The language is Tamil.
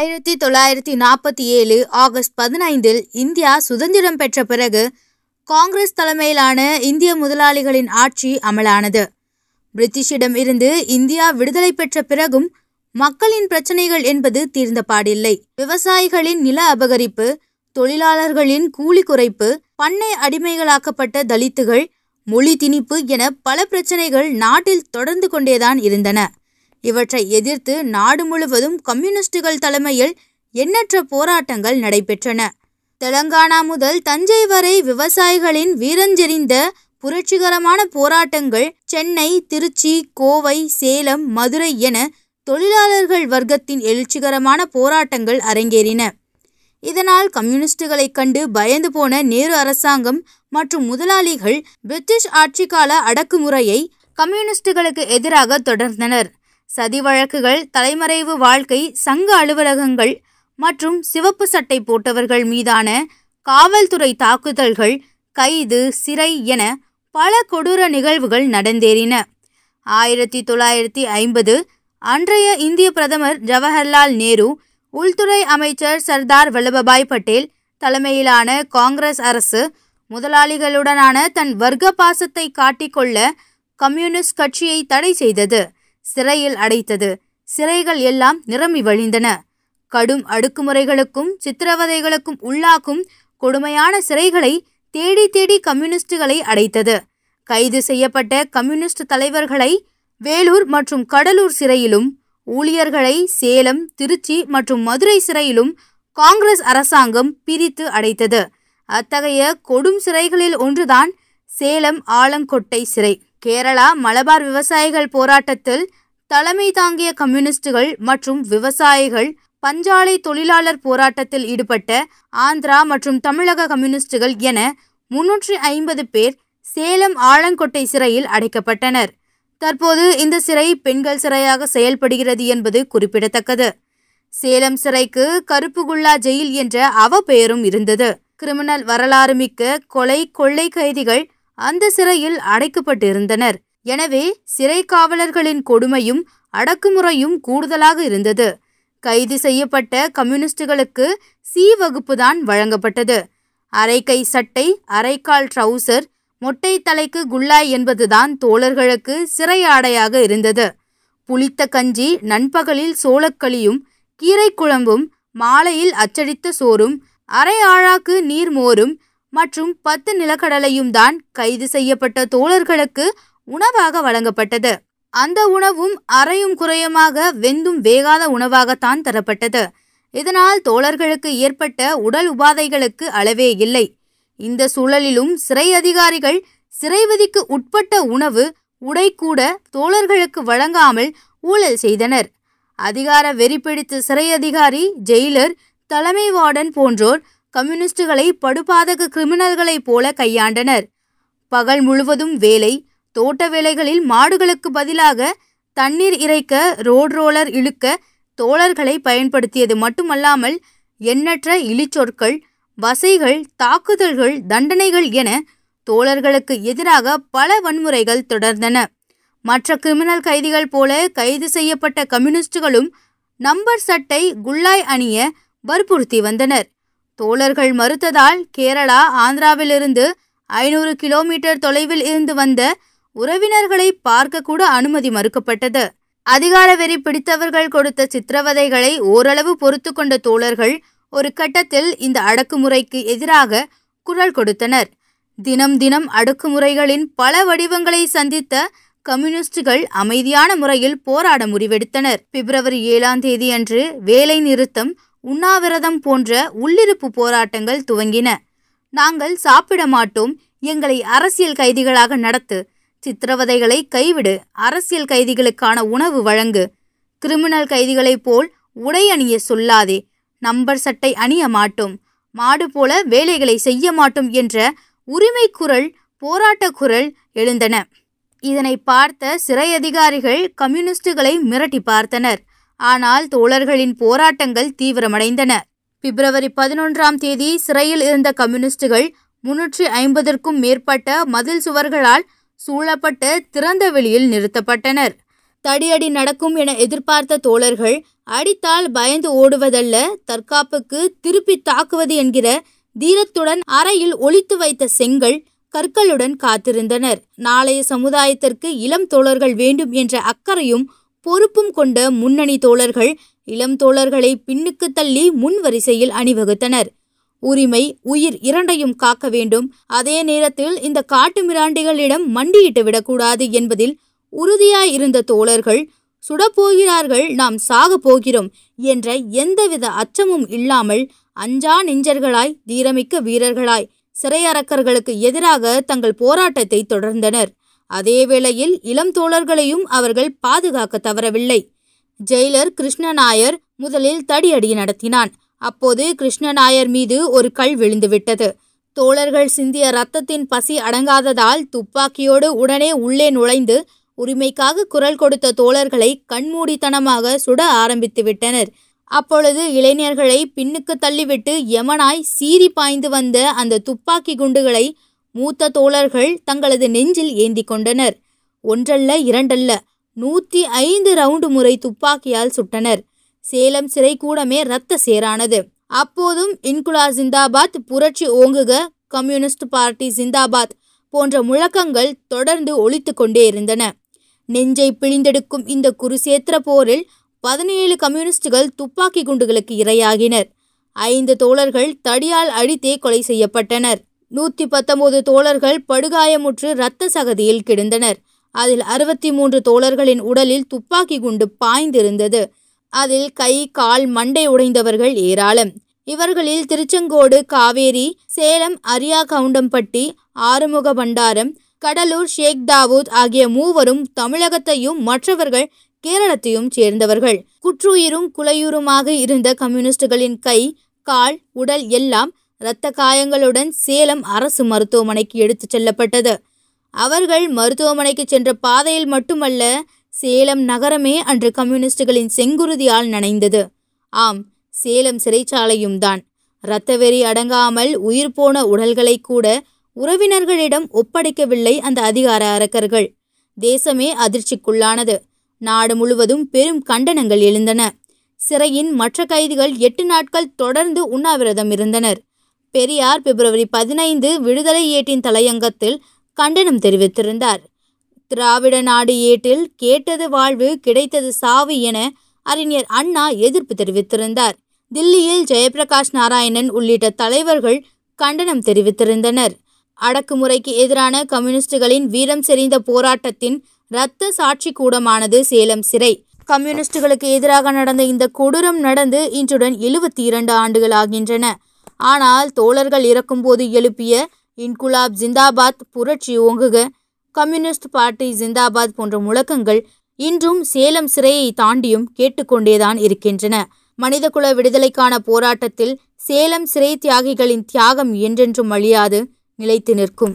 ஆயிரத்தி தொள்ளாயிரத்தி நாற்பத்தி ஏழு ஆகஸ்ட் பதினைந்தில் இந்தியா சுதந்திரம் பெற்ற பிறகு காங்கிரஸ் தலைமையிலான இந்திய முதலாளிகளின் ஆட்சி அமலானது. பிரிட்டிஷிடம் இருந்து இந்தியா விடுதலை பெற்ற பிறகும் மக்களின் பிரச்சனைகள் என்பது தீர்ந்த பாடில்லை. விவசாயிகளின் நில அபகரிப்பு தொழிலாளர்களின் கூலி குறைப்பு பண்ணை அடிமைகளாக்கப்பட்ட தலித்துகள் மொழி திணிப்பு என பல பிரச்சனைகள் நாட்டில் தொடர்ந்து கொண்டேதான் இருந்தன. இவற்றை எதிர்த்து நாடு முழுவதும் கம்யூனிஸ்டுகள் தலைமையில் எண்ணற்ற போராட்டங்கள் நடைபெற்றன. தெலங்கானா முதல் தஞ்சை வரை விவசாயிகளின் வீரஞ்செறிந்த புரட்சிகரமான போராட்டங்கள் சென்னை திருச்சி கோவை சேலம் மதுரை என தொழிலாளர்கள் வர்க்கத்தின் எழுச்சிகரமான போராட்டங்கள் அரங்கேறின. இதனால் கம்யூனிஸ்டுகளைக் கண்டு பயந்து போன நேரு அரசாங்கம் மற்றும் முதலாளிகள் பிரிட்டிஷ் ஆட்சிக்கால அடக்குமுறையை கம்யூனிஸ்டுகளுக்கு எதிராக தொடர்ந்தனர். சதி வழக்குகள் தலைமறைவு வாழ்க்கை சங்க அலுவலகங்கள் மற்றும் சிவப்பு சட்டை போட்டவர்கள் மீதான காவல்துறை தாக்குதல்கள் கைது சிறை என பல கொடூர நிகழ்வுகள் நடந்தேறின. ஆயிரத்தி தொள்ளாயிரத்தி ஐம்பது அன்றைய இந்திய பிரதமர் ஜவஹர்லால் நேரு உள்துறை அமைச்சர் சர்தார் வல்லபாய் பட்டேல் தலைமையிலான காங்கிரஸ் அரசு முதலாளிகளுடனான தன் வர்க்க பாசத்தை காட்டிக்கொள்ள கம்யூனிஸ்ட் கட்சியை தடை செய்தது. சிறையில் அடைத்தது. சிறைகள் எல்லாம் நிரம்பி வழிந்தன. கடும் அடுக்குமுறைகளுக்கும் சித்திரவதைகளுக்கும் உள்ளாக்கும் கொடுமையான சிறைகளை தேடி தேடி கம்யூனிஸ்டுகளை அடைத்தது. கைது செய்யப்பட்ட கம்யூனிஸ்ட் தலைவர்களை வேலூர் மற்றும் கடலூர் சிறையிலும் ஊழியர்களை சேலம் திருச்சி மற்றும் மதுரை சிறையிலும் காங்கிரஸ் அரசாங்கம் பிரித்து அடைத்தது. அத்தகைய கொடும் சிறைகளில் ஒன்றுதான் சேலம் ஆலங்கொட்டை சிறை. கேரளா மலபார் விவசாயிகள் போராட்டத்தில் தலைமை தாங்கிய கம்யூனிஸ்டுகள் மற்றும் விவசாயிகள் பஞ்சாலை தொழிலாளர் போராட்டத்தில் ஈடுபட்ட ஆந்திரா மற்றும் தமிழக கம்யூனிஸ்டுகள் என முன்னூற்றி ஐம்பது பேர் சேலம் ஆலங்கொட்டை சிறையில் அடைக்கப்பட்டனர். தற்போது இந்த சிறை பெண்கள் சிறையாக செயல்படுகிறது என்பது குறிப்பிடத்தக்கது. சேலம் சிறைக்கு கருப்புகுல்லா ஜெயில் என்ற அவ பெயரும் இருந்தது. கிரிமினல் வரலாறு மிக்க கொலை கொள்ளை கைதிகள் அந்த சிறையில் அடைக்கப்பட்டிருந்தனர். எனவே சிறை காவலர்களின் கொடுமையும் அடக்குமுறையும் கூடுதலாக இருந்தது. கைது செய்யப்பட்ட கம்யூனிஸ்டுகளுக்கு சி வகுப்பு தான் வழங்கப்பட்டது. அரைக்கை சட்டை அரைக்கால் ட்ரவுசர் மொட்டை தலைக்கு குல்லாய் என்பதுதான் தோழர்களுக்கு சிறை ஆடையாக இருந்தது. புளித்த கஞ்சி நண்பகலில் சோளக்களியும் கீரை குழம்பும் மாலையில் அச்சடித்த சோறும் அரை ஆழாக்கு நீர் மோரும் மற்றும் பத்து நிலக்கடலையும் தான் கைது செய்யப்பட்ட தோழர்களுக்கு உணவாக வழங்கப்பட்டது. அந்த உணவும் அறையும் குறையுமாக வெந்தும் வேகாத உணவாகத்தான் தரப்பட்டது. இதனால் தோழர்களுக்கு ஏற்பட்ட உடல் உபாதைகளுக்கு அளவே இல்லை. இந்த சூழலிலும் சிறை அதிகாரிகள் சிறைவிதிக்கு உட்பட்ட உணவு உடை கூட தோழர்களுக்கு வழங்காமல் ஊழல் செய்தனர். அதிகார வெறி பிடித்த சிறை அதிகாரி ஜெயிலர் தலைமை வார்டன் போன்றோர் கம்யூனிஸ்டுகளை படுபாதக கிரிமினல்களைப் போல கையாண்டனர். பகல் முழுவதும் வேலை தோட்ட வேலைகளில் மாடுகளுக்கு பதிலாக தண்ணீர் இறைக்க ரோட் ரோலர் இழுக்க தோழர்களை பயன்படுத்தியது மட்டுமல்லாமல் எண்ணற்ற இழிச்சொற்கள் வசைகள் தாக்குதல்கள் தண்டனைகள் என தோழர்களுக்கு எதிராக பல வன்முறைகள் தொடர்ந்தன. மற்ற கிரிமினல் கைதிகள் போல கைது செய்யப்பட்ட கம்யூனிஸ்டுகளும் நம்பர் சட்டை குல்லாய் அணிய வற்புறுத்தி வந்தனர். தோழர்கள் மறுத்ததால் கேரளா ஆந்திராவிலிருந்து ஐநூறு கிலோமீட்டர் தொலைவில் இருந்து வந்த உறவினர்களை பார்க்க கூட அனுமதி மறுக்கப்பட்டது. அதிகார வெறி பிடித்தவர்கள் கொடுத்த சித்திரவதைகளை ஓரளவு பொறுத்து கொண்ட தோழர்கள் ஒரு கட்டத்தில் இந்த அடக்குமுறைக்கு எதிராக குரல் கொடுத்தனர். தினம் தினம் அடக்குமுறைகளின் பல வடிவங்களை சந்தித்த கம்யூனிஸ்டுகள் அமைதியான முறையில் போராட முடிவெடுத்தனர். பிப்ரவரி ஏழாம் தேதி அன்று வேலை நிறுத்தம் உண்ணாவிரதம் போன்ற உள்ளிருப்பு போராட்டங்கள் துவங்கின. நாங்கள் சாப்பிட மாட்டோம். எங்களை அரசியல் கைதிகளாக நடத்து சித்திரவதைகளை கைவிடு அரசியல் கைதிகளுக்கான உணவு வழங்கு. கிரிமினல் கைதிகளைப் போல் உடை அணிய சொல்லாதே. நம்பர் சட்டை அணிய மாட்டோம். மாடு போல வேலைகளை செய்ய மாட்டோம் என்ற உரிமை குரல் போராட்ட குரல் எழுந்தன. இதனை பார்த்த சிறை அதிகாரிகள் கம்யூனிஸ்டுகளை மிரட்டி பார்த்தனர். ஆனால் தோழர்களின் போராட்டங்கள் தீவிரமடைந்தன. பிப்ரவரி பதினொன்றாம் தேதி சிறையில் இருந்த கம்யூனிஸ்டுகள் முன்னூற்றி ஐம்பதற்கும் மேற்பட்ட மதில் சுவர்களால் சூழப்பட்ட திறந்த வெளியில் நிறுத்தப்பட்டனர். தடியடி நடக்கும் என எதிர்பார்த்த தோழர்கள் அடித்தால் பயந்து ஓடுவதல்ல தற்காப்புக்கு திருப்பி தாக்குவது என்கிற தீரத்துடன் அறையில் ஒளித்து வைத்த செங்கல் கற்களுடன் காத்திருந்தனர். நாளைய சமுதாயத்திற்கு இளம் தோழர்கள் வேண்டும் என்ற அக்கறையும் பொறுப்பும் கொண்ட முன்னணி தோழர்கள் இளம் தோழர்களை பின்னுக்கு தள்ளி முன் வரிசையில் அணிவகுத்தனர். உரிமை உயிர் இரண்டையும் காக்க வேண்டும். அதே நேரத்தில் இந்த காட்டு மிராண்டிகளிடம் மண்டியிட்டு விடக்கூடாது என்பதில் உறுதியாயிருந்த தோழர்கள் சுடப்போகிறார்கள் நாம் சாகப் போகிறோம் என்ற எந்தவித அச்சமும் இல்லாமல் அஞ்சா நெஞ்சர்களாய் தீரமிக்க வீரர்களாய் சிறையரக்கர்களுக்கு எதிராக தங்கள் போராட்டத்தை தொடர்ந்தனர். அதே வேளையில் இளம் தோழர்களையும் அவர்கள் பாதுகாக்க தவறவில்லை. ஜெயிலர் கிருஷ்ணநாயர் முதலில் தடியடி நடத்தினான். அப்போது கிருஷ்ணநாயர் மீது ஒரு கல் விழுந்துவிட்டது. தோழர்கள் சிந்திய ரத்தத்தின் பசி அடங்காததால் துப்பாக்கியோடு உடனே உள்ளே நுழைந்து உரிமைக்காக குரல் கொடுத்த தோழர்களை கண்மூடித்தனமாக சுட ஆரம்பித்து விட்டனர். அப்பொழுது இளைஞர்களை பின்னுக்கு தள்ளிவிட்டு யமனாய் சீறி பாய்ந்து வந்த அந்த துப்பாக்கி குண்டுகளை மூத்த தோழர்கள் தங்களது நெஞ்சில் ஏந்தி கொண்டனர் ஒன்றல்ல இரண்டல்ல நூத்தி ஐந்து ரவுண்டு முறை துப்பாக்கியால் சுட்டனர். சேலம் சிறைக்கூடமே இரத்த சேரானது. அப்போதும் இன்குலா ஜிந்தாபாத் புரட்சி ஓங்குக கம்யூனிஸ்ட் பார்ட்டி ஜிந்தாபாத் போன்ற முழக்கங்கள் தொடர்ந்து ஒழித்து கொண்டே இருந்தன. நெஞ்சை பிழிந்தெடுக்கும் இந்த குருசேத்திர போரில் பதினேழு கம்யூனிஸ்டுகள் துப்பாக்கி குண்டுகளுக்கு இரையாகினர். ஐந்து தோழர்கள் தடியால் அடித்தே கொலை செய்யப்பட்டனர். நூத்தி பத்தொன்பது தோழர்கள் படுகாயமுற்று இரத்த சகதியில் கிடந்தனர். அதில் அறுபத்தி மூன்று தோழர்களின் உடலில் துப்பாக்கி குண்டு பாய்ந்திருந்தது. அதில் கை கால் மண்டை உடைந்தவர்கள் ஏராளம். இவர்களில் திருச்செங்கோடு காவேரி சேலம் அரியா கவுண்டம்பட்டி ஆறுமுக பண்டாரம் கடலூர் ஷேக் தாவூத் ஆகிய மூவரும் தமிழகத்தையும் மற்றவர்கள் கேரளத்தையும் சேர்ந்தவர்கள். குற்றுயிரும் குலையுருமாக இருந்த கம்யூனிஸ்டுகளின் கை கால் உடல் எல்லாம் இரத்த காயங்களுடன் சேலம் அரசு மருத்துவமனைக்கு எடுத்துச் செல்லப்பட்டது. அவர்கள் மருத்துவமனைக்கு சென்ற பாதையில் மட்டுமல்ல சேலம் நகரமே அன்று கம்யூனிஸ்டுகளின் செங்குருதியால் நனைந்தது. ஆம் சேலம் சிறைச்சாலையும் தான். இரத்தவெறி அடங்காமல் உயிர் போன உடல்களை கூட உறவினர்களிடம் ஒப்படைக்கவில்லை அந்த அதிகார அரக்கர்கள். தேசமே அதிர்ச்சிக்குள்ளானது. நாடு முழுவதும் பெரும் கண்டனங்கள் எழுந்தன. சிறையின் மற்ற கைதிகள் எட்டு நாட்கள் தொடர்ந்து உண்ணாவிரதம் இருந்தனர். பெரியார் பிப்ரவரி பதினைந்து விடுதலை ஏட்டின் தலையங்கத்தில் கண்டனம் தெரிவித்திருந்தார். திராவிட நாடு ஏட்டில் கேட்டது வாழ்வு கிடைத்தது சாவு என அறிஞர் அண்ணா எதிர்ப்பு தெரிவித்திருந்தார். தில்லியில் ஜெயபிரகாஷ் நாராயணன் உள்ளிட்ட தலைவர்கள் கண்டனம் தெரிவித்திருந்தனர். அடக்குமுறைக்கு எதிரான கம்யூனிஸ்டுகளின் வீரம் செறிந்த போராட்டத்தின் இரத்த சாட்சி கூடமானது சேலம் சிறை. கம்யூனிஸ்டுகளுக்கு எதிராக நடந்த இந்த கொடூரம் நடந்து இன்றுடன் எழுபத்தி இரண்டு ஆண்டுகள் ஆகின்றன. ஆனால் தோழர்கள் இறக்கும்போது எழுப்பிய இன்குலாப் ஜிந்தாபாத் புரட்சி ஓங்குக. கம்யூனிஸ்ட் பார்ட்டி ஜிந்தாபாத் போன்ற முழக்கங்கள் இன்றும் சேலம் சிறையை தாண்டியும் கேட்டுக்கொண்டேதான் இருக்கின்றன. மனிதகுல விடுதலைக்கான போராட்டத்தில் சேலம் சிறை தியாகிகளின் தியாகம் என்றென்றும் அழியாது நிலைத்து நிற்கும்.